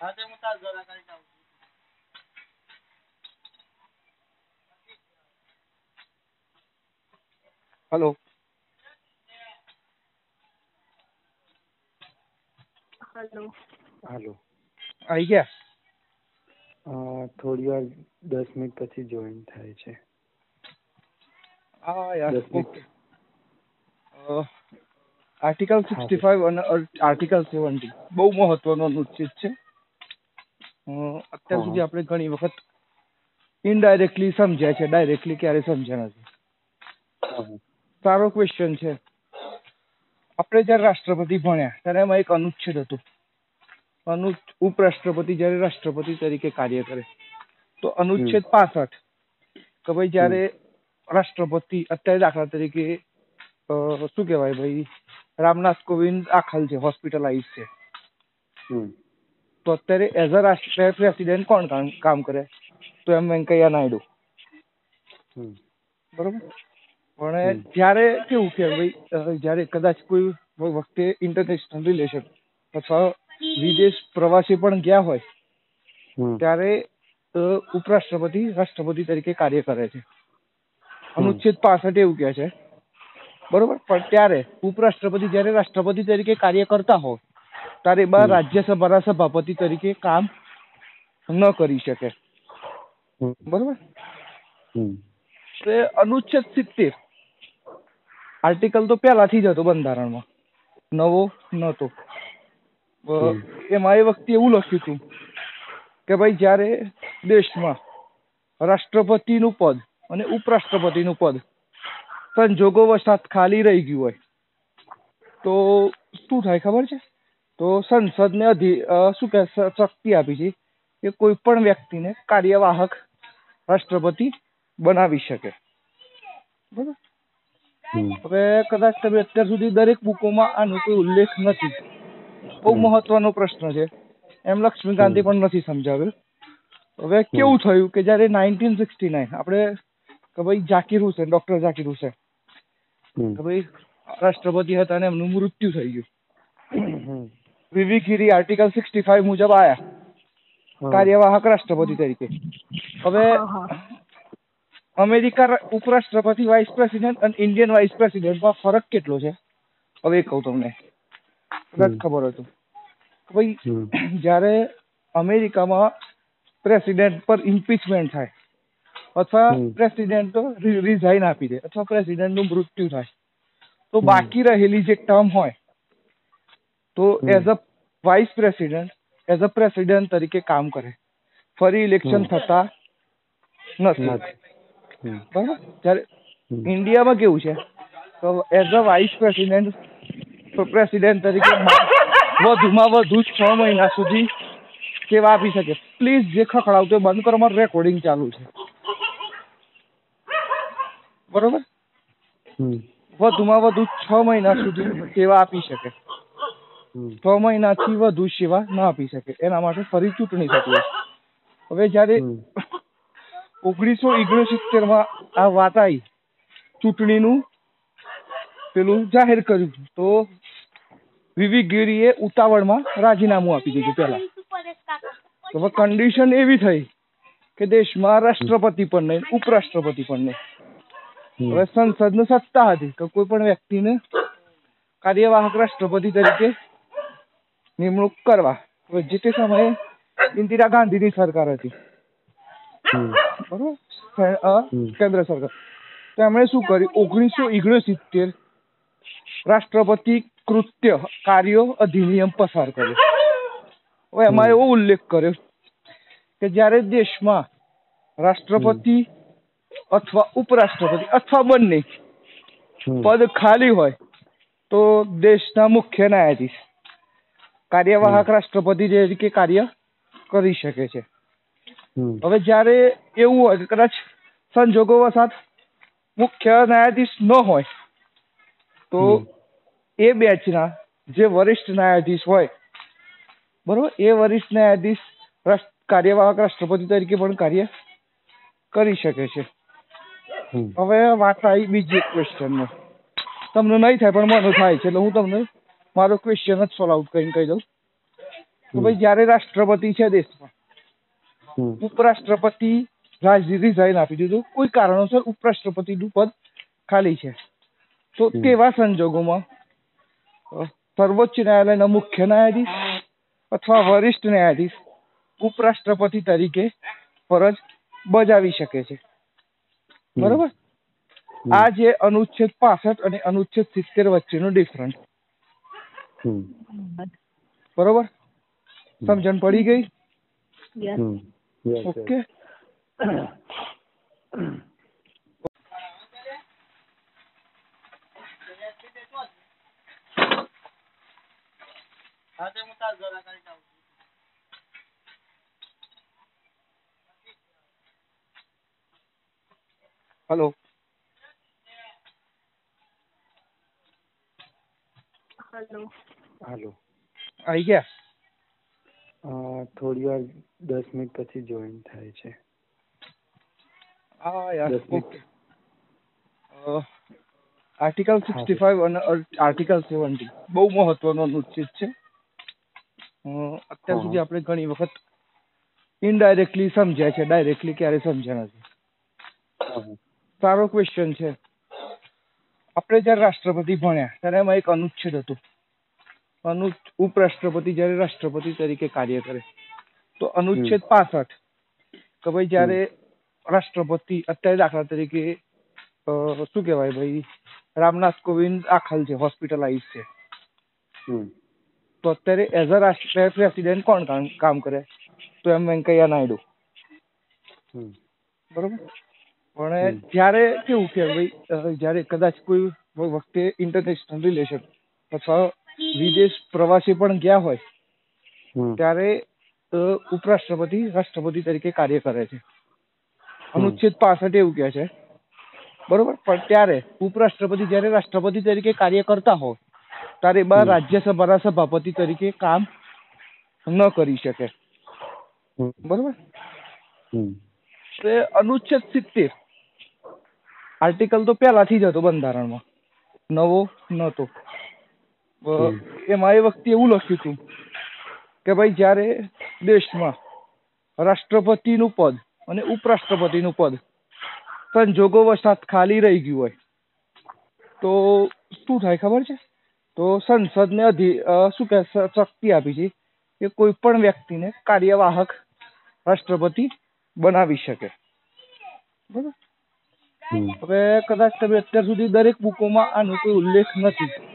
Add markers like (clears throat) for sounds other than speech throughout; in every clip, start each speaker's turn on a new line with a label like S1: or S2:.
S1: Hello.
S2: Hello.
S3: Hello.
S1: આવી ગયા?
S3: અ, થોડી વાર દસ મિનિટ પછી જોઈન થાય છે.
S1: હા યાર.
S3: દસ minute.
S1: Okay article sixty five અને આર્ટિકલ સેવન્ટી બહુ મહત્વનો અનુચ્છેદ છે. અત્યાર સુધી આપણે ઘણી વખત ઇનડાયરેક્ટલી સમજ્યા છે ડાયરેક્ટલી ક્યારે સમજ્યા નથી. સારો ક્વેશ્ચન છે. આપણે જ્યારે રાષ્ટ્રપતિ ભણ્યા ત્યારે એમાં એક અનુચ્છેદ હતું. અનુ ઉપરાષ્ટ્રપતિ જ્યારે રાષ્ટ્રપતિ તરીકે કાર્ય કરે તો અનુચ્છેદ પાસઠ કે ભાઈ જ્યારે રાષ્ટ્રપતિ અત્યારે દાખલા તરીકે શું કહેવાય ભાઈ રામનાથ કોવિંદ દાખલ છે હોસ્પિટલાઇઝ છે. તો અત્યારે એઝ અ રાષ્ટ્રીય પ્રેસિડેન્ટ કોણ કામ કરે? તો એમ વેંકૈયા નાયડુ. બરોબર? પણ જયારે કેવું કે ભાઈ જયારે જ્યારે કદાચ કોઈ વખતે ઇન્ટરનેશનલ રિલેશન અથવા વિદેશ પ્રવાસે પણ ગયા હોય ત્યારે ઉપરાષ્ટ્રપતિ રાષ્ટ્રપતિ તરીકે કાર્ય કરે છે. અનુચ્છેદ પાસઠ એવું કહે છે. બરોબર? પણ ત્યારે ઉપરાષ્ટ્રપતિ જ્યારે રાષ્ટ્રપતિ તરીકે કાર્ય કરતા હોય ત્યારે બા. રાજ્યસભાના સભાપતિ તરીકે કામ ન કરી શકે. બરોબર? અનુચ્છેદ સિત્તેર. આર્ટિકલ તો પહેલાથી જ હતો બંધારણમાં. નવો નહોતો એમાં એ વખતે એવું લખ્યું હતું કે ભાઈ જ્યારે દેશમાં રાષ્ટ્રપતિનું પદ અને ઉપરાષ્ટ્રપતિનું પદ સંજોગો વસાત ખાલી રહી ગયું હોય તો શું થાય ખબર છે? તો સંસદને અધિ શું કહે શક્તિ આપી છે કે કોઈ પણ વ્યક્તિને કાર્યવાહક રાષ્ટ્રપતિ બનાવી શકે. બરાબર? હવે કદાચ તમે અત્યાર સુધી દરેક બુકોમાં આનો કોઈ ઉલ્લેખ નથી. બહુ. મહત્વનો પ્રશ્ન છે. એમ લક્ષ્મી
S3: ગાંધી
S1: પણ નથી સમજાવ્યું હવે કેવું થયું કે જ્યારે નાઇન્ટીન સિક્સટી નાઇન આપણે કે ભાઈ ઝાકીર હુસેન ડોક્ટર ઝાકીર હુસેન કે ભાઈ રાષ્ટ્રપતિ હતા અને એમનું મૃત્યુ થઈ ગયું.
S3: હમ
S1: V V Giri article sixty five મુજબ આયા. કાર્યવાહક રાષ્ટ્રપતિ તરીકે. હવે અમેરિકા ઉપરાષ્ટ્રપતિ વાઇસ પ્રેસિડેન્ટ અને ઇન્ડિયન વાઇસ પ્રેસિડેન્ટમાં ફરક કેટલો છે? હવે એ કહું તમને. કદાચ ખબર હતું ભાઈ જ્યારે અમેરિકામાં પ્રેસિડેન્ટ પર ઇમ્પીચમેન્ટ થાય અથવા. પ્રેસિડેન્ટ રિઝાઇન આપી દે અથવા પ્રેસિડેન્ટનું મૃત્યુ થાય તો બાકી રહેલી જે ટર્મ હોય તો as a vice president as a president તરીકે કામ કરે. ફરી ઇલેક્શન થતા નથી. બરાબર? જ્યારે ઇન્ડિયામાં કેવું છે? તો as a vice president president તરીકે વધુમાં વધુ છ મહિના સુધી સેવા આપી શકે. પ્લીઝ જે ખખડાવતો એ બંધ કરો. મારું રેકોર્ડિંગ ચાલુ છે. બરોબર? વધુમાં વધુ છ મહિના સુધી સેવા આપી શકે. છ મહિનાથી વધુ સેવા ના આપી શકે. એના માટે ફરી ચૂંટણી થતી હવે જયારે ઓગણીસો ઓગણસિત્તેરમાં આ વાત આવી ચૂંટણીનું પેલું જાહેર કર્યું તો વિવી ગીરીએ ઉતાવળમાં રાજીનામું આપી દીધું પહેલા. તો હવે કન્ડિશન એવી થઈ કે દેશમાં રાષ્ટ્રપતિ પણ નહીં ઉપરાષ્ટ્રપતિ પણ નહીં. હવે સંસદની સત્તા હતી કે કોઈ પણ વ્યક્તિને કાર્યવાહક રાષ્ટ્રપતિ તરીકે નિમણૂક કરવા. જે તે સમયે ઇન્દિરા ગાંધીની સરકાર હતી. બરોબર. કેન્દ્ર સરકાર. તો એમણે શું કર્યું? ઓગણીસો ઓગણસિત્તેર રાષ્ટ્રપતિ કૃત્ય કાર્યો અધિનિયમ પસાર કર્યો. હવે એમાં એવો ઉલ્લેખ કર્યો કે જ્યારે દેશમાં રાષ્ટ્રપતિ અથવા ઉપરાષ્ટ્રપતિ અથવા બંને પદ ખાલી હોય તો દેશના મુખ્ય ન્યાયાધીશ કાર્યવાહક રાષ્ટ્રપતિ તરીકે કાર્ય કરી શકે છે. હવે જ્યારે એવું હોય કે કદાચ સંજોગો વસાત મુખ્ય ન્યાયાધીશ ન હોય તો એ બેચના જે વરિષ્ઠ ન્યાયાધીશ હોય બરોબર એ વરિષ્ઠ ન્યાયાધીશ કાર્યવાહક રાષ્ટ્રપતિ તરીકે પણ કાર્ય કરી શકે છે. હવે વાત આવી બીજી એક ક્વેશ્ચનનો તમને નહીં થાય પણ મને થાય છે એટલે હું તમને મારો ક્વેશ્ચન જ સોલ્વ આઉટ કરીને કહી દઉં. કે ભાઈ જ્યારે રાષ્ટ્રપતિ છે દેશમાં ઉપરાષ્ટ્રપતિ રાજ રિઝાઇન આપી દીધું. કોઈ કારણોસર ઉપરાષ્ટ્રપતિનું પદ ખાલી છે. તો તેવા સંજોગોમાં? સર્વોચ્ચ ન્યાયાલયના મુખ્ય ન્યાયાધીશ અથવા વરિષ્ઠ ન્યાયાધીશ ઉપરાષ્ટ્રપતિ તરીકે ફરજ બજાવી શકે છે. બરોબર? આ જે અનુચ્છેદ પાસઠ અને અનુચ્છેદ સિત્તેર વચ્ચેનો ડિફરન્સ બરોબર. સમજણ પડી ગઈ. ઓકે. હલો.
S3: હાલો.
S1: આવી ગયા?
S3: થોડી વાર દસ મિનિટ પછી જોઈન થાય છે.
S1: હા યાર ઓકે આર્ટિકલ સિક્સટી ફાઈવ અને આર્ટિકલ સેવન્ટી બહુ મહત્વનો અનુચ્છેદ છે. અત્યાર સુધી આપણે ઘણી વખત ઇનડાયરેક્ટલી સમજ્યા છે ડાયરેક્ટલી ક્યારે સમજ્યા નથી. સારો ક્વેશ્ચન છે. આપણે જ્યારે રાષ્ટ્રપતિ ભણ્યા ત્યારે એમાં એક અનુચ્છેદ હતું. અનુ ઉપરાષ્ટ્રપતિ જ્યારે રાષ્ટ્રપતિ તરીકે કાર્ય કરે. તો અનુચ્છેદ પાસઠ કે ભાઈ જ્યારે રાષ્ટ્રપતિ અત્યારે દાખલા તરીકે શું કહેવાય ભાઈ? રામનાથ કોવિંદ દાખલ છે હોસ્પિટલાઇઝ છે. તો અત્યારે એઝ અ રાષ્ટ્ર પ્રેસિડેન્ટ કોણ કામ કરે? તો એમ વેંકૈયા નાયડુ. બરોબર? પણ જયારે કેવું કે ભાઈ જ્યારે કદાચ કોઈ વખતે ઇન્ટરનેશનલ રિલેશન અથવા વિદેશ પ્રવાસી પણ ગયા હોય ત્યારે ઉપરાષ્ટ્રપતિ રાષ્ટ્રપતિ તરીકે કાર્ય કરે છે. અનુચ્છેદ પાસઠ એવું કહે છે. બરોબર? પણ ત્યારે ઉપરાષ્ટ્રપતિ જ્યારે રાષ્ટ્રપતિ તરીકે કાર્ય કરતા હોય ત્યારે
S3: બા
S1: રાજ્યસભાના સભાપતિ તરીકે કામ ન કરી શકે. બરોબર? તે અનુચ્છેદ સિત્તેર આર્ટિકલ તો પહેલાથી જ હતો બંધારણમાં. નવો નહોતો. એમાં એ વખતે એવું લખ્યું હતું કે ભાઈ જ્યારે દેશમાં રાષ્ટ્રપતિનું પદ અને ઉપરાષ્ટ્રપતિનું પદ સંજોગો વસાત ખાલી રહી ગયું હોય તો શું થાય ખબર છે? તો સંસદને અધિ શું કહે શક્તિ આપી છે કે કોઈ પણ વ્યક્તિને કાર્યવાહક રાષ્ટ્રપતિ બનાવી શકે. બરાબર? હવે કદાચ તમે અત્યાર સુધી દરેક બુકોમાં આનો કોઈ ઉલ્લેખ નથી.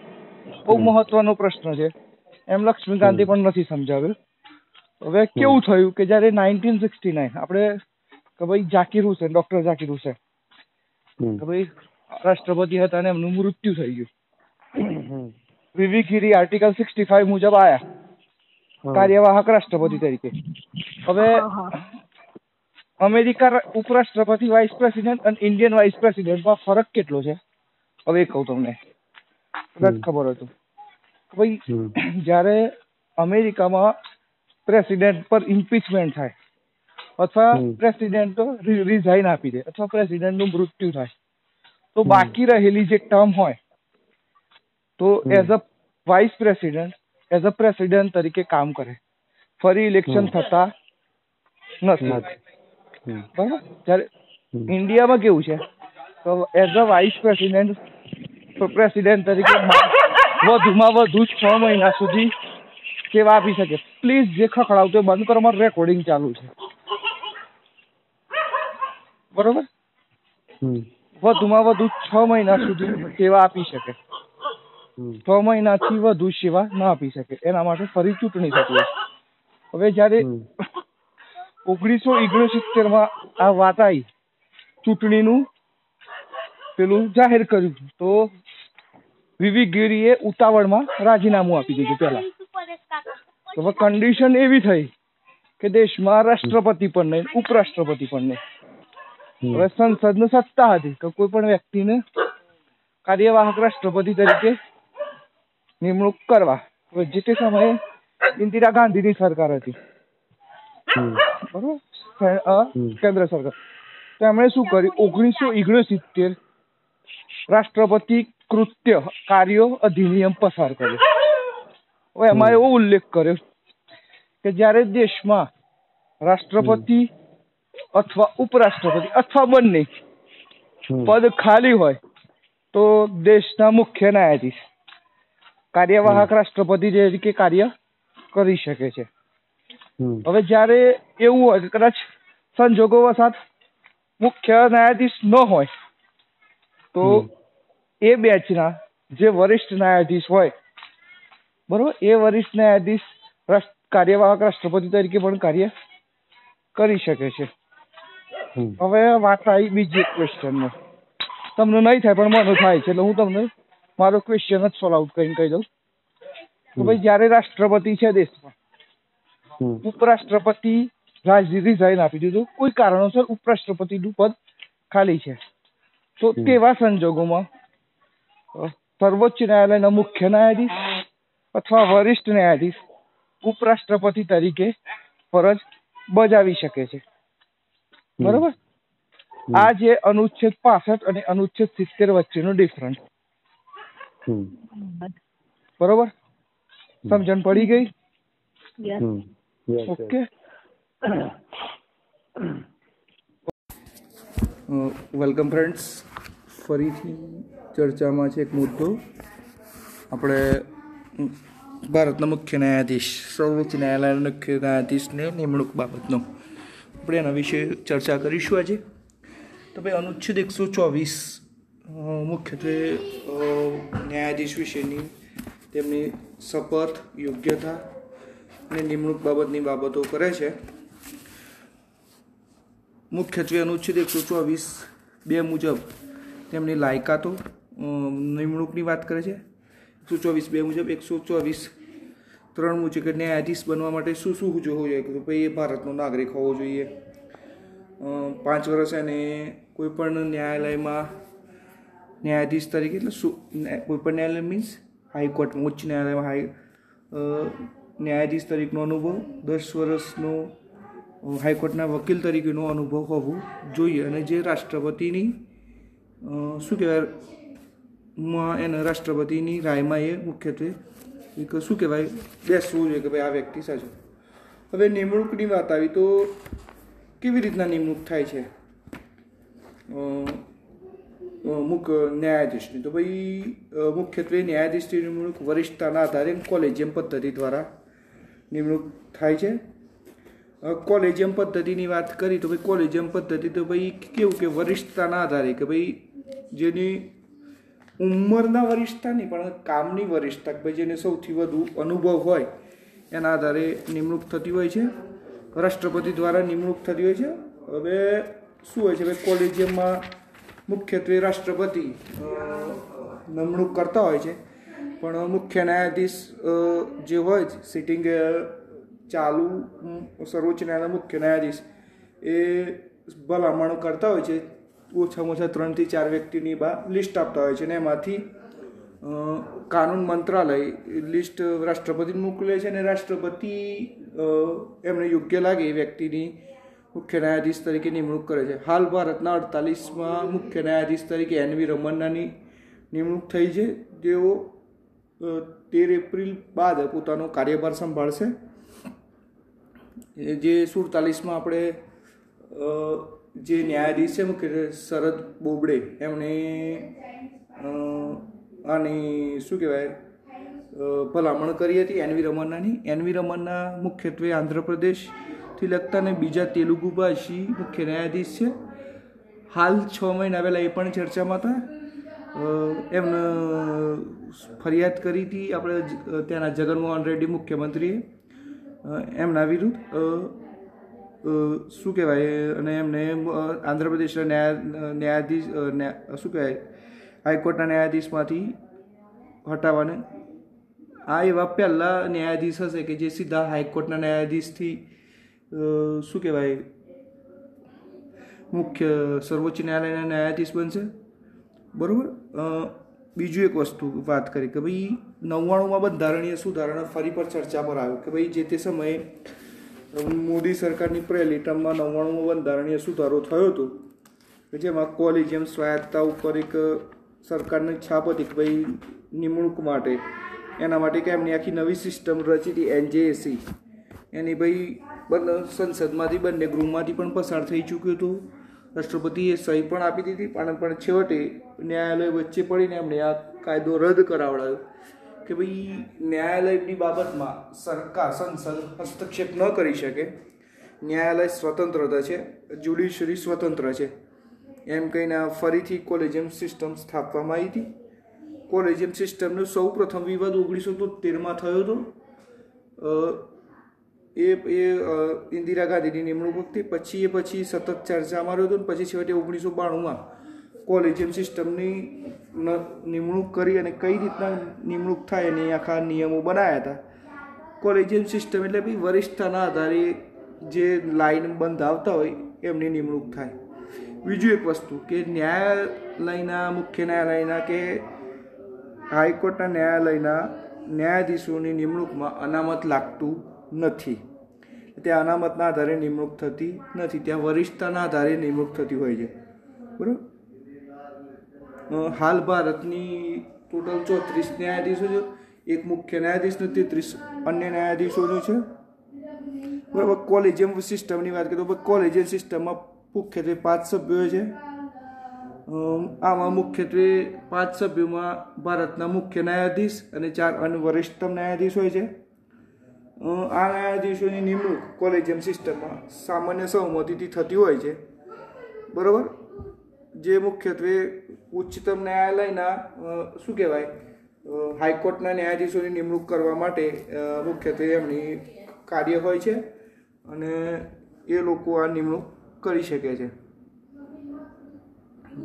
S1: બહુ. મહત્વનો પ્રશ્ન છે. એમ લક્ષ્મી
S3: ગાંધી
S1: પણ નથી સમજાવ્યું હવે કેવું થયું કે જ્યારે નાઇન્ટીન સિક્સટી નાઇન આપણે કે ભાઈ ઝાકીર હુસેન ડોક્ટર ઝાકીર હુસેન કે ભાઈ રાષ્ટ્રપતિ હતા અને એમનું મૃત્યુ થઈ ગયું. V V Giri article sixty five મુજબ આયા. કાર્યવાહક રાષ્ટ્રપતિ તરીકે. હવે અમેરિકા ઉપરાષ્ટ્રપતિ વાઇસ પ્રેસિડેન્ટ અને ઇન્ડિયન વાઇસ પ્રેસિડેન્ટમાં ફરક કેટલો છે? હવે એ કહું તમને. કદાચ ખબર હતું ભાઈ (clears throat) જ્યારે અમેરિકામાં પ્રેસિડેન્ટ પર ઇમ્પીચમેન્ટ થાય અથવા પ્રેસિડેન્ટ રિઝાઇન આપી દે અથવા પ્રેસિડેન્ટનું મૃત્યુ થાય તો બાકી રહેલી જે ટર્મ હોય તો as a vice president as a president તરીકે કામ કરે. ફરી ઇલેક્શન થતા નથી. બરાબર? જ્યારે ઇન્ડિયામાં કેવું છે? તો as a vice president president તરીકે વધુમાં વધુ છ મહિના સુધી સેવા આપી શકે. પ્લીઝ જે ખખડાવતો બંધ કરો મારું રેકોર્ડિંગ ચાલુ છે. બરોબર? વધુમાં વધુ છ મહિના સુધી સેવા આપી શકે. છ મહિનાથી વધુ સેવા ના આપી શકે. એના માટે ફરી ચૂંટણી થતી હવે જ્યારે ઓગણીસો ઓગણસિત્તેરમાં આ વાત આવી ચૂંટણીનું પેલું જાહેર કર્યું તો વિવી ગીરીએ ઉતાવળમાં રાજીનામું આપી દીધું પહેલા. તો હવે કન્ડિશન એવી થઈ કે દેશમાં રાષ્ટ્રપતિ પણ નહીં ઉપરાષ્ટ્રપતિ પણ નહીં. હવે સંસદની સત્તા હતી કે કોઈ પણ વ્યક્તિને કાર્યવાહક રાષ્ટ્રપતિ તરીકે નિમણૂક કરવા. હવે જે તે સમયે ઇન્દિરા ગાંધીની સરકાર હતી. બરોબર. કેન્દ્ર સરકાર. તેમણે શું કર્યું? ઓગણીસો ઓગણસિત્તેર રાષ્ટ્રપતિ કૃત્ય કાર્યો અધિનિયમ પસાર કર્યો. હવે એમાં એવો ઉલ્લેખ કર્યો
S2: કે જ્યારે દેશમાં રાષ્ટ્રપતિ અથવા ઉપરાષ્ટ્રપતિ અથવા બંને. પદ ખાલી હોય તો દેશના મુખ્ય ન્યાયાધીશ કાર્યવાહક રાષ્ટ્રપતિ તરીકે કાર્ય કરી શકે છે. હવે જ્યારે એવું હોય કે કદાચ સંજોગો વસાત મુખ્ય ન્યાયાધીશ ન હોય તો. એ બેચના જે વરિષ્ઠ ન્યાયાધીશ હોય બરોબર? એ વરિષ્ઠ ન્યાયાધીશ કાર્યવાહક રાષ્ટ્રપતિ તરીકે પણ કાર્ય કરી શકે છે. હવે વાત આવી બીજી ક્વેશ્ચન તમને નહીં થાય પણ મને થાય છે એટલે હું તમને મારો ક્વેશ્ચન જ સોલ્વ આઉટ કરીને કહી દઉં. કે ભાઈ જ્યારે રાષ્ટ્રપતિ છે દેશમાં ઉપરાષ્ટ્રપતિ રાજ રિઝાઇન આપી દીધું. કોઈ કારણોસર ઉપરાષ્ટ્રપતિનું પદ ખાલી છે. તો તેવા સંજોગોમાં સર્વોચ્ચ ન્યાયાલયના મુખ્ય ન્યાયાધીશ અથવા વરિષ્ઠ ન્યાયાધીશ ઉપરાષ્ટ્રપતિ તરીકે ફરજ બજાવી શકે છે બરોબર આ જે અનુચ્છેદ પાસઠ અને અનુચ્છેદ સિત્તેર વચ્ચેનો ડિફરન્સ બરોબર સમજણ પડી ગઈ. ઓકે વેલકમ ફ્રેન્ડ્સ ફરીથી ચર્ચામાં છે એક મુદ્દો. આપણે ભારતના મુખ્ય ન્યાયાધીશ, સર્વોચ્ચ ન્યાયાલયના મુખ્ય ન્યાયાધીશને નિમણૂક બાબતનો આપણે એના વિશે ચર્ચા કરીશું આજે. તો ભાઈ, અનુચ્છેદ એકસો ચોવીસ મુખ્યત્વે ન્યાયાધીશ વિશેની તેમની શપથ, યોગ્યતા અને નિમણૂક બાબતની બાબતો કરે છે. મુખ્યત્વે અનુચ્છેદ એકસો ચોવીસ બે મુજબ તેમની લાયકાતો નિમણૂકની વાત કરે છે. એકસો ચોવીસ બે મુજબ, એકસો ચોવીસ ત્રણ મુજબ કે ન્યાયાધીશ બનવા માટે શું શું જોવું જોઈએ? કે ભાઈ એ ભારતનો નાગરિક હોવો જોઈએ. પાંચ વર્ષ એને કોઈ પણ ન્યાયાલયમાં ન્યાયાધીશ તરીકે એટલે શું કોઈપણ ન્યાયાલય મીન્સ હાઈકોર્ટમાં ઉચ્ચ ન્યાયાલયમાં હાઈ ન્યાયાધીશ તરીકેનો અનુભવ, દસ વર્ષનો હાઈકોર્ટના વકીલ તરીકેનો અનુભવ હોવો જોઈએ અને જે રાષ્ટ્રપતિની શું કહેવાયમાં એને રાષ્ટ્રપતિની રાયમાં એ મુખ્યત્વે એક શું કહેવાય બેસવું જોઈએ કે ભાઈ આ વ્યક્તિ સાચો. હવે નિમણૂકની વાત આવી તો કેવી રીતના નિમણૂક થાય છે? અ, અ, મુખ ન્યાયાધીશની. તો ભાઈ મુખ્યત્વે ન્યાયાધીશની નિમણૂક વરિષ્ઠતાના આધારે કોલેજિયમ પદ્ધતિ દ્વારા નિમણૂક થાય છે. કોલેજિયમ પદ્ધતિની વાત કરી તો ભાઈ કોલેજિયમ પદ્ધતિ તો ભાઈ કેવું કે વરિષ્ઠતાના આધારે કે ભાઈ જેની ઉંમરના વરિષ્ઠતા નહીં, પણ કામની વરિષ્ઠતા ભાઈ જેને સૌથી વધુ અનુભવ હોય, એના આધારે નિમણૂક થતી હોય છે. રાષ્ટ્રપતિ દ્વારા નિમણૂક થતી હોય છે. હવે શું હોય છે ભાઈ કોલેજિયમમાં મુખ્યત્વે રાષ્ટ્રપતિ નિમણૂક કરતા હોય છે. પણ મુખ્ય ન્યાયાધીશ જે હોય સિટિંગ ચાલુ સર્વોચ્ચ ન્યાયાલયના મુખ્ય ન્યાયાધીશ. એ ભલામણ કરતા હોય છે, ઓછામાં ઓછા ત્રણથી ચાર વ્યક્તિની બા લિસ્ટ આપતા હોય છે અને એમાંથી કાનૂન મંત્રાલય લિસ્ટ રાષ્ટ્રપતિને મોકલે છે અને રાષ્ટ્રપતિ એમને યોગ્ય લાગે એ વ્યક્તિની મુખ્ય ન્યાયાધીશ તરીકે નિમણૂક કરે છે. હાલ ભારતના અડતાલીસમાં મુખ્ય ન્યાયાધીશ તરીકે એન વી રમન્નાની નિમણૂક થઈ છે. તેઓ તેર એપ્રિલ બાદ પોતાનો કાર્યભાર સંભાળશે. જે સુડતાલીસમાં આપણે જે ન્યાયાધીશ છે મુખ્ય શરદ બોબડે, એમણે આની શું કહેવાય ભલામણ કરી હતી એનવી રમન્નાની. એનવી રમન્ના મુખ્યત્વે આંધ્રપ્રદેશથી લગતા અને બીજા તેલુગુ ભાષી મુખ્ય ન્યાયાધીશ છે. હાલ છ મહિના પહેલાં એ પણ ચર્ચામાં હતા. એમને ફરિયાદ કરી હતી આપણે ત્યાંના જગનમોહન રેડ્ડી મુખ્યમંત્રીએ. એમના વિરુદ્ધ શું કહેવાય, અને એમને આંધ્રપ્રદેશના ન્યાય ન્યાયાધીશ શું કહેવાય, હાઈકોર્ટના ન્યાયાધીશમાંથી હટાવવાને. આ એવા પહેલાં ન્યાયાધીશ હશે કે જે સીધા હાઈકોર્ટના ન્યાયાધીશથી શું કહેવાય, મુખ્ય, સર્વોચ્ચ ન્યાયાલયના ન્યાયાધીશ બનશે. બરોબર? બીજું એક વસ્તુ વાત કરી કે ભાઈ નવ્વાણુંમાં બંધારણીય સુધારણા ફરી પર ચર્ચા પર આવ્યું કે ભાઈ જે તે સમયે મોદી સરકારની પહેલી ટર્મમાં નવ્વાણુંમાં બંધારણીય સુધારો થયો હતો કે જેમાં કોલેજિયમ સ્વાયત્તતા ઉપર એક સરકારની છાપ હતી કે ભાઈ નિમણૂક માટે. એના માટે કે એમની આખી નવી સિસ્ટમ રચી હતી એનજેએસી એની ભાઈ બંને સંસદમાંથી, બંને ગૃહમાંથી પણ પસાર થઈ ચૂક્યું હતું. રાષ્ટ્રપતિએ સહી પણ આપી દીધી, પણ પણ છેવટે ન્યાયાલય વચ્ચે પડીને એમણે આ કાયદો રદ કરાવડાયો કે ભાઈ ન્યાયાલયની બાબતમાં સરકાર સંસદ હસ્તક્ષેપ ન કરી શકે. ન્યાયાલય સ્વતંત્રતા છે, જ્યુડિશરી સ્વતંત્ર છે. એમ કહીને ફરીથી કોલેજિયમ સિસ્ટમ સ્થાપવામાં આવી હતી. કોલેજિયમ સિસ્ટમનો સૌ પ્રથમ વિવાદ ઓગણીસો તોતેરમાં થયો હતો. એ એ ઇન્દિરા ગાંધીની નિમણૂક વખતે પછી એ પછી સતત ચર્ચામાં રહ્યો હતો ને પછી છેવટે ઓગણીસો બાણુંમાં કોલેજિયમ સિસ્ટમની નિમણૂક કરી અને કઈ રીતના નિમણૂક થાય એની આખા નિયમો બનાવ્યા હતા. કોલેજિયમ સિસ્ટમ એટલે બી વરિષ્ઠતાના આધારે જે લાઈન બંધાવતા હોય એમની નિમણૂક થાય. બીજું એક વસ્તુ કે ન્યાયાલયના, મુખ્ય ન્યાયાલયના કે હાઈકોર્ટના ન્યાયાલયના ન્યાયાધીશોની નિમણૂકમાં અનામત લાગતું નથી. ત્યાં અનામતના આધારે નિમણૂક થતી નથી. ત્યાં વરિષ્ઠતાના આધારે નિમણૂક થતી હોય છે. બરાબર? હાલ ભારતની ટોટલ ચોત્રીસ ન્યાયાધીશો છે. એક મુખ્ય ન્યાયાધીશ ને તેત્રીસ અન્ય ન્યાયાધીશોનું છે. બરાબર? કોલેજિયમ સિસ્ટમની વાત કરીએ તો કોલેજિયમ સિસ્ટમમાં મુખ્યત્વે પાંચ સભ્યો છે. આમાં મુખ્યત્વે પાંચ સભ્યોમાં ભારતના મુખ્ય ન્યાયાધીશ અને ચાર અને વરિષ્ઠતમ ન્યાયાધીશ હોય છે. આ ન્યાયાધીશોની નિમણૂક કોલેજિયમ સિસ્ટમમાં સામાન્ય સહમતિથી થતી હોય છે. બરાબર? જે મુખ્યત્વે ઉચ્ચતમ ન્યાયાલયના શું કહેવાય? હાઈકોર્ટના ન્યાયાધીશોની નિમણૂક કરવા માટે મુખ્યત્વે એમની કાર્ય હોય છે અને એ લોકો આ નિમણૂક કરી શકે છે.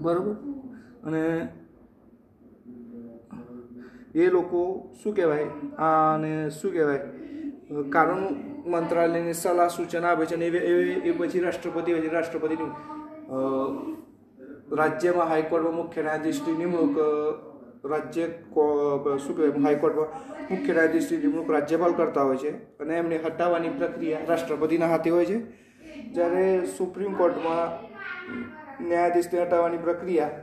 S2: બરાબર? અને એ લોકો શું કહેવાય? આને શું કહેવાય? કાનૂન મંત્રાલયની સલાહ સૂચના આપે છે અને એ પછી રાષ્ટ્રપતિ હોય છે. રાષ્ટ્રપતિનું રાજ્યમાં હાઈકોર્ટમાં મુખ્ય ન્યાયાધીશની નિમણૂક રાજ્ય શું કહેવાય, હાઈકોર્ટમાં મુખ્ય ન્યાયાધીશની નિમણૂક રાજ્યપાલ કરતા હોય છે અને એમને હટાવવાની પ્રક્રિયા રાષ્ટ્રપતિના હાથે હોય છે. જ્યારે સુપ્રીમ કોર્ટમાં ન્યાયાધીશને હટાવવાની પ્રક્રિયા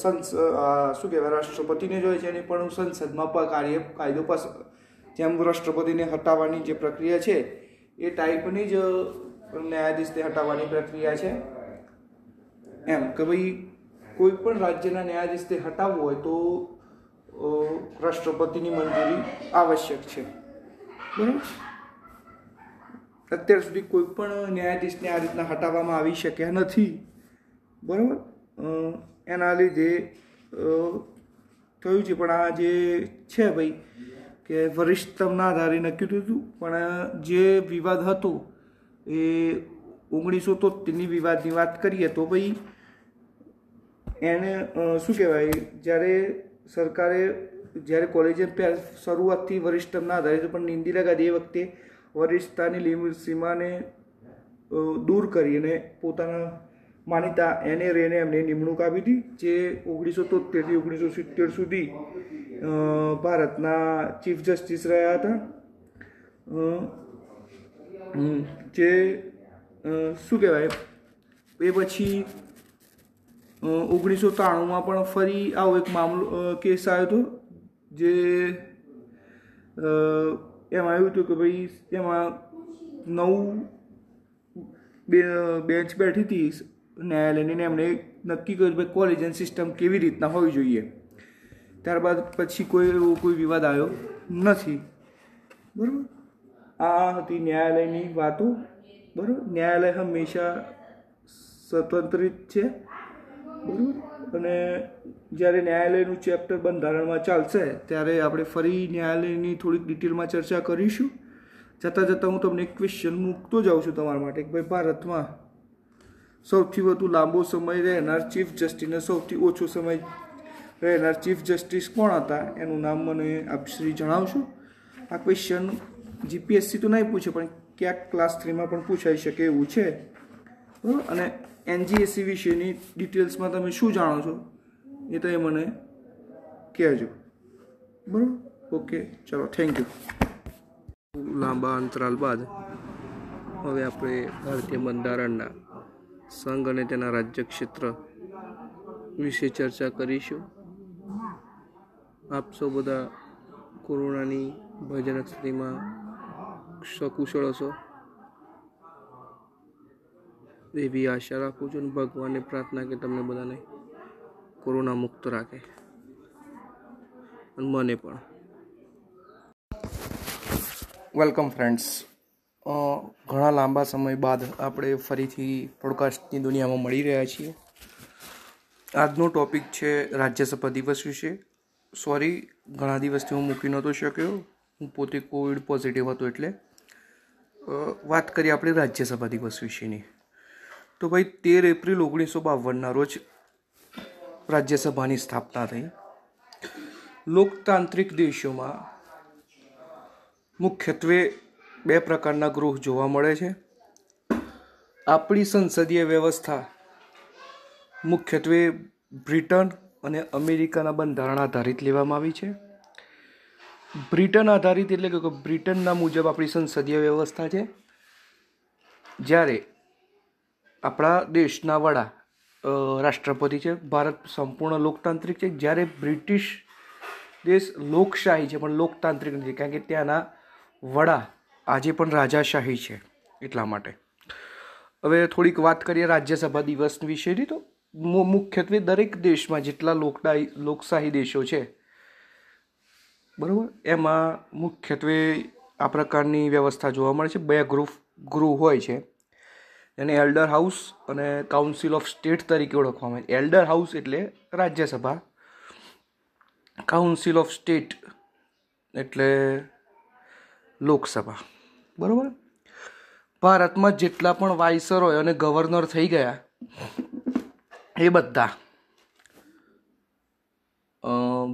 S2: સંસ શું કહેવાય, રાષ્ટ્રપતિને જ હોય છે. અને પણ સંસદમાં કાર્ય કાયદો પાસ જેમ રાષ્ટ્રપતિને હટાવવાની જે પ્રક્રિયા છે, એ ટાઈપની જ ન્યાયાધીશને હટાવવાની પ્રક્રિયા છે. એમ કે ભાઈ કોઈ પણ રાજ્યના ન્યાયાધીશને હટાવવું હોય તો રાષ્ટ્રપતિની મંજૂરી આવશ્યક છે. બરાબર? અત્યાર સુધી કોઈ પણ ન્યાયાધીશને આ રીતના હટાવવામાં આવી શક્યા નથી. બરાબર? એના લીધે થયું છે. પણ આ જે છે ભાઈ કે વરિષ્ઠતમના આધારે નક્કી થયું હતું, પણ જે વિવાદ હતો, એ ઓગણીસો તોતેરની વિવાદની વાત કરીએ તો ભાઈ એને શું કહેવાય, જ્યારે સરકારે, જ્યારે કોલેજે શરૂઆતથી વરિષ્ઠતમના આધારે પણ ઇન્દિરા ગાંધી એ વખતે વરિષ્ઠતાની સીમાને દૂર કરી અને પોતાના માનીતા એને, રેને એમને નિમણૂક આપી હતી, જે ઓગણીસો તોતેરથી ઓગણીસો સિત્તેર સુધી ભારતના ચીફ જસ્ટિસ રહ્યા હતા જે શું કહેવાય એ પછી ઓગણીસો ત્રાણુંમાં પણ ફરી આવો એક મામલો કેસ આવ્યો હતો જે એમાં આવ્યું હતું કે ભાઈ એમાં નવ બે બેન્ચ બેઠી હતી ન્યાયાલયની ને એમણે નક્કી કર્યું ભાઈ કોલેજન સિસ્ટમ કેવી રીતના હોવી જોઈએ ત્યારબાદ પછી કોઈ એવો કોઈ વિવાદ આવ્યો નથી. બરાબર? આ હતી ન્યાયાલયની વાતો. બરાબર? ન્યાયાલય હંમેશા સ્વતંત્રિત છે. બરાબર? અને જ્યારે ન્યાયાલયનું ચેપ્ટર બંધારણમાં ચાલશે, ત્યારે આપણે ફરી ન્યાયાલયની થોડીક ડિટેલમાં ચર્ચા કરીશું. જતાં જતાં હું તમને એક ક્વેશ્ચન મૂકતો જાઉં છું તમારા માટે કે ભાઈ ભારતમાં સૌથી વધુ લાંબો સમય રહેનાર ચીફ જસ્ટિસને સૌથી ઓછો સમય રહેનાર ચીફ જસ્ટિસ કોણ હતા? એનું નામ મને આપ શ્રી જણાવશો? આ ક્વેશ્ચન જીપીએસસી તો નહીં પૂછે, પણ ક્યાંક ક્લાસ થ્રીમાં પણ પૂછાઈ શકે એવું છે. બરાબર? અને એનજીએસસી વિશેની ડિટેલ્સમાં તમે શું જાણો છો? એ તો એ મને કહેજો. બરાબર? ઓકે ચલો થેન્ક યુ
S4: લાંબા અંતરાલ બાદ હવે આપણે ભારતીય બંધારણના સંઘ અને તેના રાજ્ય ક્ષેત્ર વિશે ચર્ચા કરીશું. આપ સૌ બધા કોરોનાની ભયજનક સ્થિતિમાં
S2: સકુશળ હશો. એવી આશા રાખું છું અને ભગવાનને પ્રાર્થના કે તમને બધાને કોરોના મુક્ત રાખે. અને મને પણ. વેલકમ ફ્રેન્ડ્સ ઘણા લાંબા સમય બાદ આપણે ફરીથી પોડકાસ્ટની દુનિયામાં મળી રહ્યા છીએ. આજનો ટોપિક છે રાજ્યસભા દિવસ વિશે. સોરી, ઘણા દિવસથી હું મૂકી નહોતો શક્યો. હું પોતે કોવિડ પોઝિટિવ હતો એટલે. વાત કરીએ આપણે રાજ્યસભા દિવસ વિશેની. તો ભાઈ, તેર એપ્રિલ ઓગણીસો બાવનના રોજ રાજ્યસભાની સ્થાપના થઈ. લોકતાંત્રિક દેશોમાં મુખ્યત્વે બે પ્રકારના ગૃહ જોવા મળે છે. આપણી સંસદીય વ્યવસ્થા મુખ્યત્વે બ્રિટન અને અમેરિકાના બંધારણ આધારિત લેવામાં આવી છે. બ્રિટન આધારિત એટલે કે બ્રિટનના મુજબ આપણી સંસદીય વ્યવસ્થા છે. જ્યારે આપણા દેશના વડા રાષ્ટ્રપતિ છે, ભારત સંપૂર્ણ લોકતાંત્રિક છે. જ્યારે બ્રિટિશ દેશ લોકશાહી છે, પણ લોકતાંત્રિક નથી, કારણ કે ત્યાંના વડા આજે પણ રાજાશાહી છે એટલા માટે. હવે થોડીક વાત કરીએ રાજ્યસભા દિવસ વિશેની તો મુખ્યત્વે દરેક દેશમાં જેટલા લોકડાઈ, લોકશાહી દેશો છે, બરાબર? એમાં મુખ્યત્વે આ પ્રકારની વ્યવસ્થા જોવા મળે છે. બે ગૃહ ગૃહ હોય છે. એને એલ્ડર હાઉસ અને કાઉન્સિલ ઓફ સ્ટેટ તરીકે ઓળખવામાં આવે. એલ્ડર હાઉસ એટલે રાજ્યસભા. કાઉન્સિલ ઓફ સ્ટેટ એટલે લોકસભા. બરાબર? ભારતમાં જેટલા પણ વાઇસર હોય અને ગવર્નર થઈ ગયા એ બધા.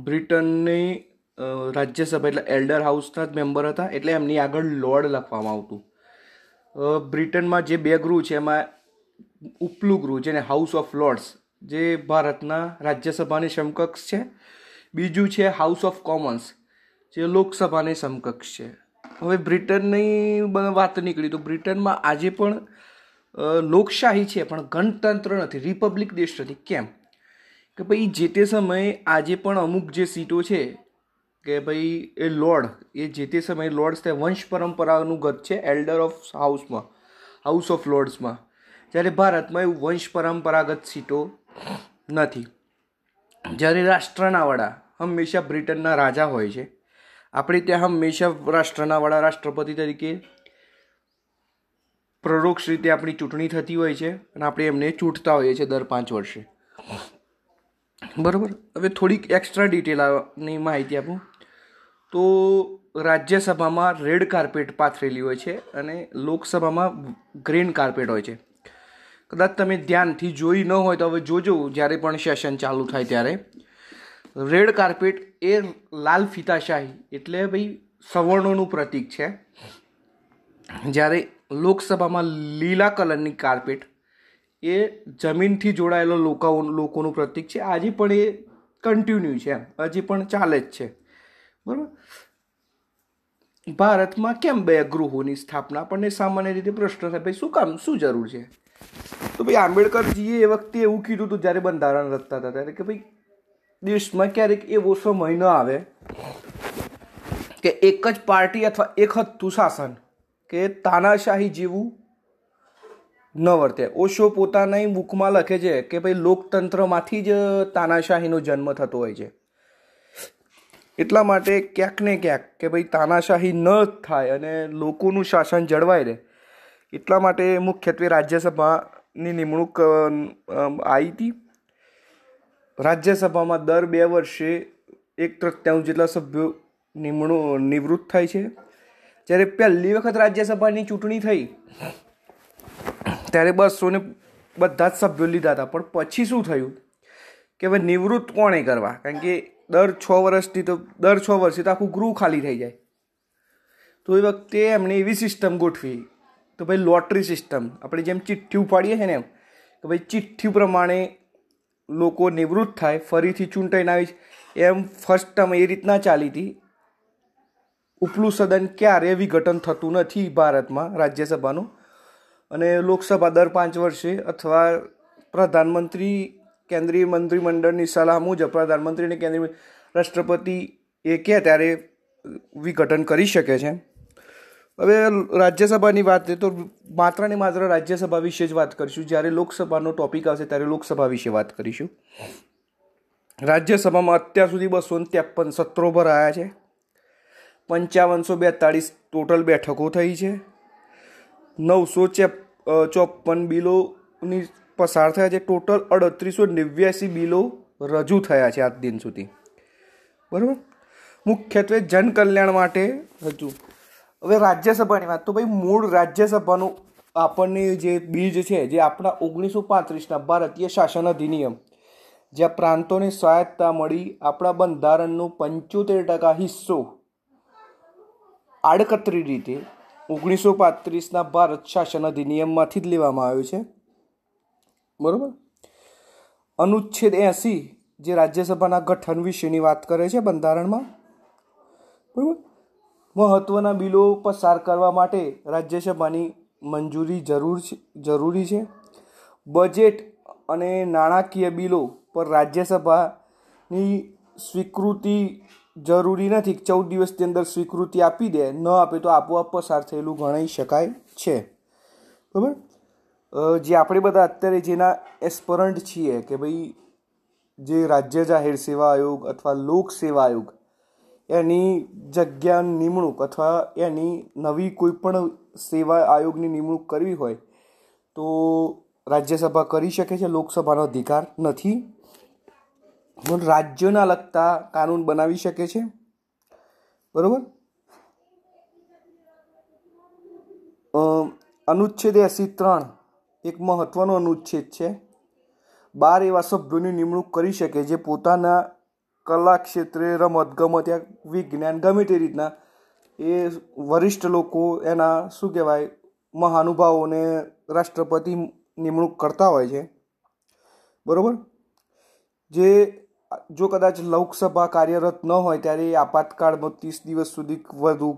S2: બ્રિટનની રાજ્યસભા એટલે એલ્ડર હાઉસના જ મેમ્બર હતા, એટલે એમની આગળ લોર્ડ લખવામાં આવતું. બ્રિટનમાં જે બે ગૃહ છે, એમાં ઉપલું ગૃહ, જેને હાઉસ ઓફ લોર્ડ્સ જે ભારતના રાજ્યસભાની સમકક્ષ છે. બીજું છે હાઉસ ઓફ કોમન્સ જે લોકસભાની સમકક્ષ છે. હવે બ્રિટનની વાત નીકળી, તો બ્રિટનમાં આજે પણ લોકશાહી છે, પણ ગણતંત્ર નથી. રિપબ્લિક દેશ નથી. કેમ? કે ભાઈ, જે તે સમયે આજે પણ અમુક જે સીટો છે, કે ભાઈ, એ લોર્ડ એ જે તે સમયે લોર્ડ્સ તે વંશ પરંપરાનું ગત છે એલ્ડર ઓફ હાઉસમાં હાઉસ ઓફ લોર્ડ્સમાં જ્યારે ભારતમાં એવું વંશ પરંપરાગત સીટો નથી. જ્યારે રાષ્ટ્રના વડા હંમેશા બ્રિટનના રાજા હોય છે. આપણે ત્યાં હંમેશા રાષ્ટ્રના વડા રાષ્ટ્રપતિ તરીકે પરોક્ષ રીતે આપણી ચૂંટણી થતી હોય છે અને આપણે એમને ચૂંટતા હોઈએ છીએ દર પાંચ વર્ષે. બરાબર? હવે થોડીક એક્સ્ટ્રા ડિટેલની માહિતી આપું. તો રાજ્યસભામાં રેડ કાર્પેટ પાથરેલી હોય છે અને લોકસભામાં ગ્રીન કાર્પેટ હોય છે. કદાચ તમે ધ્યાનથી જોઈ ન હોય તો હવે જોજો, જ્યારે પણ સેશન ચાલુ થાય ત્યારે. રેડ કાર્પેટ એ લાલ ફીતાશાહી એટલે ભાઈ સવર્ણોનું પ્રતીક છે. જ્યારે લોકસભામાં લીલા કલરની કાર્પેટ. એ જમીનથી જોડાયેલો લોકો લોકોનું પ્રતીક છે. આજે પણ એ કન્ટિન્યુ છે હજી પણ ચાલે જ છે. બરાબર? ભારતમાં કેમ બે ગૃહોની સ્થાપના? આપણને સામાન્ય રીતે પ્રશ્ન થાય, ભાઈ, શું કામ? શું જરૂર છે? તો ભાઈ, આંબેડકરજીએ એ વખતે એવું કીધું હતું જ્યારે બંધારણ રચતા હતા, ત્યારે કે ભાઈ, દેશમાં ક્યારેક એવો સમય ન આવે કે એક જ પાર્ટી અથવા એક હતું શાસન કે તાનાશાહી જેવું ન વર્તે. ઓશો પોતાના બુકમાં લખે છે કે ભાઈ લોકતંત્રમાંથી જ તાનાશાહીનો જન્મ થતો હોય છે. એટલા માટે ક્યાંક ને ક્યાંક કે ભાઈ તાનાશાહી ન થાય અને લોકોનું શાસન જળવાઈ રહે. એટલા માટે મુખ્યત્વે રાજ્યસભાની નિમણૂક આવી હતી રાજ્યસભામાં દર બે વર્ષે એક તૃત્યાંશ જેટલા સભ્યો નિમણૂક નિવૃત્ત થાય છે. જ્યારે પહેલી વખત રાજ્યસભાની ચૂંટણી થઈ, ત્યારે બસોને બધા જ સભ્યો લીધા હતા. પણ પછી શું થયું કે હવે નિવૃત્ત કોણે કરવા? કારણ કે દર છ વર્ષથી તો, દર છ વર્ષથી તો આખું ગૃહ ખાલી થઈ જાય. તો એ વખતે એમણે એવી સિસ્ટમ ગોઠવી તો ભાઈ લોટરી સિસ્ટમ. આપણે જેમ ચિઠ્ઠી ઉપાડીએ છીએ ને એમ, કે ભાઈ ચિઠ્ઠી પ્રમાણે લોકો નિવૃત્ત થાય, ફરીથી ચૂંટાઈને આવી એમ ફર્સ્ટ ટર્મ એ રીતના ચાલી હતી. ઉપલું સદન ક્યારે વિઘટન થતું નથી ભારતમાં, રાજ્યસભાનું? અને લોકસભા દર પાંચ વર્ષે અથવા પ્રધાનમંત્રી, કેન્દ્રીય મંત્રીમંડળની સલાહ મુજબ પ્રધાનમંત્રી અને કેન્દ્રીય રાષ્ટ્રપતિ એ કહે ત્યારે વિઘટન કરી શકે છે? હવે રાજ્યસભાની વાત તો માત્ર ને માત્ર રાજ્યસભા વિશે જ વાત કરીશું. જ્યારે લોકસભાનો ટોપિક આવશે ત્યારે લોકસભા વિશે વાત કરીશું. રાજ્યસભામાં અત્યાર સુધી બસો ને ત્રેપન સત્રો ભરાયા છે. પંચાવનસો બેતાળીસ ટોટલ બેઠકો થઈ છે. નવસો ચેપ ચોપન બિલોની પસાર થયા છે. ટોટલ અડત્રીસો નેવ્યાસી બિલો રજૂ થયા છે આજ દિન સુધી. બરાબર? મુખ્યત્વે જનકલ્યાણ માટે હજુ હવે રાજ્યસભાની વાત તો ભાઈ મૂળ રાજ્યસભાનું આપણને જે બીજ છે, જે આપણા ઓગણીસો પાંત્રીસના ભારતીય શાસન અધિનિયમ, જ્યાં પ્રાંતોને સ્વાયત્તા મળી, આપણા બંધારણનો પંચોતેર ટકા હિસ્સો આડકતરી રીતે ઓગણીસો પાંત્રીસના ભારત શાસન અધિનિયમમાંથી જ લેવામાં આવ્યું છે. બરાબર? અનુચ્છેદ એંસી, જે રાજ્યસભાના ગઠન વિશેની વાત કરે છે બંધારણમાં. બરાબર? મહત્ત્વના બિલો પસાર કરવા માટે રાજ્યસભાની મંજૂરી જરૂર છે, જરૂરી છે. બજેટ અને નાણાકીય બિલો પર રાજ્યસભાની સ્વીકૃતિ જરૂરી નથી ચૌદ દિવસની અંદર સ્વીકૃતિ આપી દે, ન આપે તો આપોઆપ પસાર થયેલું ગણાઈ શકાય છે. બરાબર? જે આપણે બધા અત્યારે જેના એસ્પરન્ટ છીએ કે ભાઈ જે રાજ્ય જાહેર સેવા આયોગ અથવા લોક સેવા આયોગ, એની જગ્યા નિમણૂક અથવા એની નવી કોઈ પણ સેવા આયોગની નિમણૂક કરવી હોય તો રાજ્યસભા કરી શકે છે, લોકસભાનો અધિકાર નથી. રાજ્યોના લગતા કાનૂન બનાવી શકે છે? બરોબર? અનુચ્છેદ એસી ત્રણ એક મહત્વનો અનુચ્છેદ છે. બાર એવા સભ્યોની નિમણૂક કરી શકે જે પોતાના કલા ક્ષેત્રે રમત ગમત યા વિજ્ઞાન ગમે તે રીતના એ વરિષ્ઠ લોકો એના શું કહેવાય, મહાનુભાવોને રાષ્ટ્રપતિ નિમણૂક કરતા હોય છે. બરાબર? જે જો કદાચ લોકસભા કાર્યરત ન હોય ત્યારે એ આપાતકાળમાં ત્રીસ દિવસ સુધી વધુ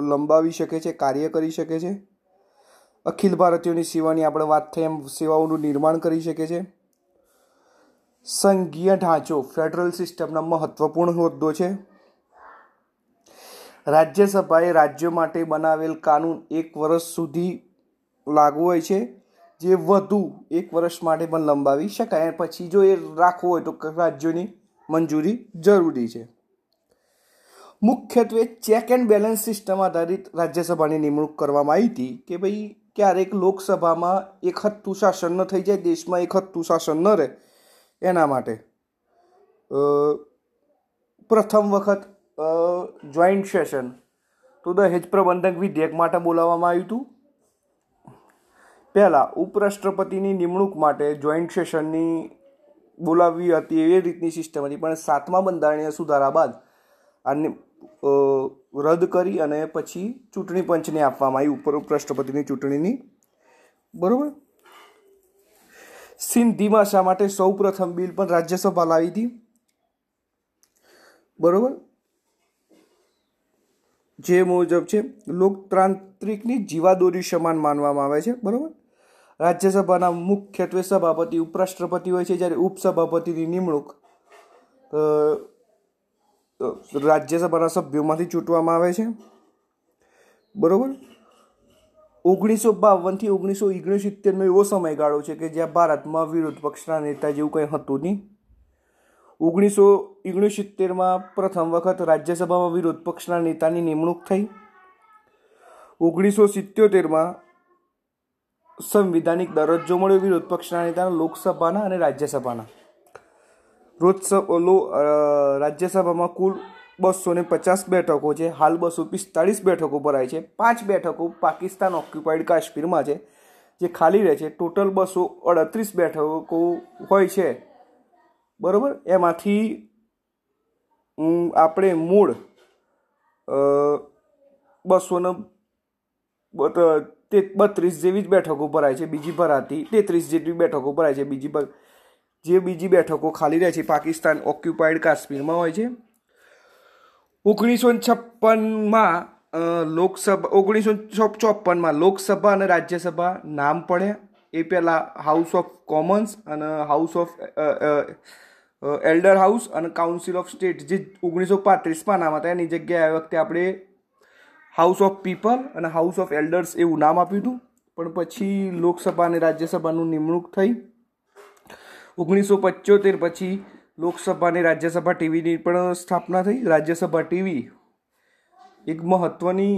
S2: લંબાવી શકે છે, કાર્ય કરી શકે છે? અખિલ ભારતીયોની સેવાની આપણે વાત થઈ, એમ સેવાઓનું નિર્માણ કરી શકે છે? સંઘીય ઢાંચો ફેડરલ સિસ્ટમના મહત્વપૂર્ણ હોદ્દો છે. રાજ્યસભાએ રાજ્યો માટે બનાવેલ કાનૂન એક વર્ષ સુધી લાગુ હોય છે. જે વધુ એક વર્ષ માટે પણ લંબાવી શકાય. પછી જો એ રાખવું હોય તો રાજ્યોની મંજૂરી જરૂરી છે. મુખ્યત્વે ચેક એન્ડ બેલેન્સ સિસ્ટમ આધારિત રાજ્યસભાની નિમણૂક કરવામાં આવી હતી કે ભાઈ ક્યારેક લોકસભામાં એક હત્તું શાસન ન થઈ જાય, દેશમાં એક હત્તું શાસન ન રહે એના માટે. પ્રથમ વખત જોઈન્ટ સેશન તો દહેજ પ્રબંધક વિધેયક માટે બોલાવવામાં આવ્યું હતું. પહેલાં ઉપરાષ્ટ્રપતિની નિમણૂક માટે જોઈન્ટ સેશનની બોલાવવી હતી એ રીતની સિસ્ટમ હતી. પણ સાતમા બંધારણીય સુધારા બાદ આને રદ કરી અને પછી ચૂંટણી પંચને આપવામાં આવી ઉપર ઉપરાષ્ટ્રપતિની ચૂંટણીની. બરાબર? સિંધી ભાષા માટે સૌ પ્રથમ બિલ પણ રાજ્યસભા લાવી હતી. બરોબર? જે મુજબ છે, લોકતાંત્રિકની જીવાદોરી સમાન માનવામાં આવે છે. બરોબર? રાજ્યસભાના મુખ્યત્વે સભાપતિ, ઉપરાષ્ટ્રપતિ હોય છે, જ્યારે ઉપસભાપતિની નિમણૂક રાજ્યસભાના સભ્યોમાંથી ચૂંટવામાં આવે છે. બરોબર? ઓગણીસો બાવનથી ઓગણીસો ઓગણસિત્તેરનો એવો સમયગાળો છે કે જ્યાં ભારતમાં વિરોધ પક્ષના નેતા જેવું કંઈ હતું નહીં. ઓગણીસો ઓગણસિત્તેરમાં પ્રથમ વખત રાજ્યસભામાં વિરોધ પક્ષના નેતાની નિમણૂક થઈ. ઓગણીસો સિત્યોતેરમાં સંવિધાનિક દરજ્જો મળ્યો વિરોધ પક્ષના નેતાના લોકસભાના અને રાજ્યસભાના. રોજ રાજ્યસભામાં કુલ બસો ને પચાસ બેઠકો છે. હાલ બસો પિસ્તાળીસ બેઠકો ભરાય છે. પાંચ બેઠકો પાકિસ્તાન ઓક્યુપાઈડ કાશ્મીરમાં છે, જે ખાલી રહે છે. ટોટલ બસો અડત્રીસ બેઠકો હોય છે. બરાબર? એમાંથી આપણે મૂળ બસો ને બત્રીસ જેવી જ બેઠકો ભરાય છે, બીજી ભરાતી તેત્રીસ જેટલી બેઠકો ભરાય છે, બીજી જે બીજી બેઠકો ખાલી રહે છે, પાકિસ્તાન ઓક્યુપાઈડ કાશ્મીરમાં હોય છે. ઓગણીસો છપ્પનમાં લોકસભા ઓગણીસો ચોપનમાં લોકસભા અને રાજ્યસભા નામ પડ્યા એ પહેલાં હાઉસ ઓફ કોમન્સ અને હાઉસ ઓફ એલ્ડર હાઉસ અને કાઉન્સિલ ઓફ સ્ટેટ જે ઓગણીસો પાંત્રીસમાં નામ હતા, એની જગ્યાએ આ વખતે આપણે હાઉસ ઓફ પીપલ અને હાઉસ ઓફ એલ્ડર્સ એવું નામ આપ્યું હતું. પણ પછી લોકસભા અને રાજ્યસભાનું નિમણૂક થઈ. ઓગણીસો પંચોતેર પછી લોકસભા અને રાજ્યસભા ટીવીની પણ સ્થાપના થઈ. રાજ્યસભા ટીવી એક મહત્ત્વની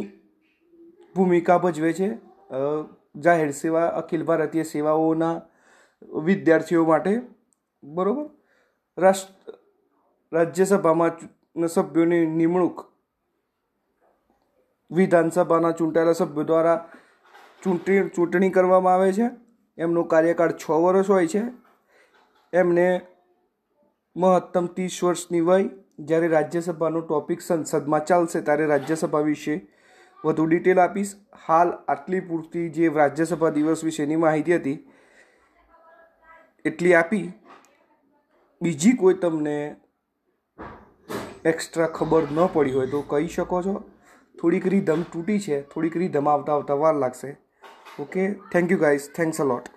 S2: ભૂમિકા ભજવે છે. જાહેર સેવા, અખિલ ભારતીય સેવાઓના વિદ્યાર્થીઓ માટે. બરાબર? રાષ્ટ્ર, રાજ્યસભામાં સભ્યોની નિમણૂક વિધાનસભાના ચૂંટાયેલા સભ્યો દ્વારા ચૂંટણી ચૂંટણી કરવામાં આવે છે. એમનો કાર્યકાળ છ વર્ષ હોય છે. એમને મહત્તમ ત્રીસ વર્ષની વય જ્યારે રાજ્યસભાનો ટોપિક સંસદમાં ચાલશે ત્યારે રાજ્યસભા વિશે વધુ ડિટેલ આપીશ. હાલ આટલી પૂરતી જે રાજ્યસભા દિવસ વિશેની માહિતી હતી, એટલી આપી. બીજી કોઈ તમને એક્સ્ટ્રા ખબર ન પડી હોય તો કહી શકો છો. થોડીક રીધમ તૂટી છે, થોડીક રીધમ આવતા આવતા વાર લાગશે. Okay thank you guys thanks a lot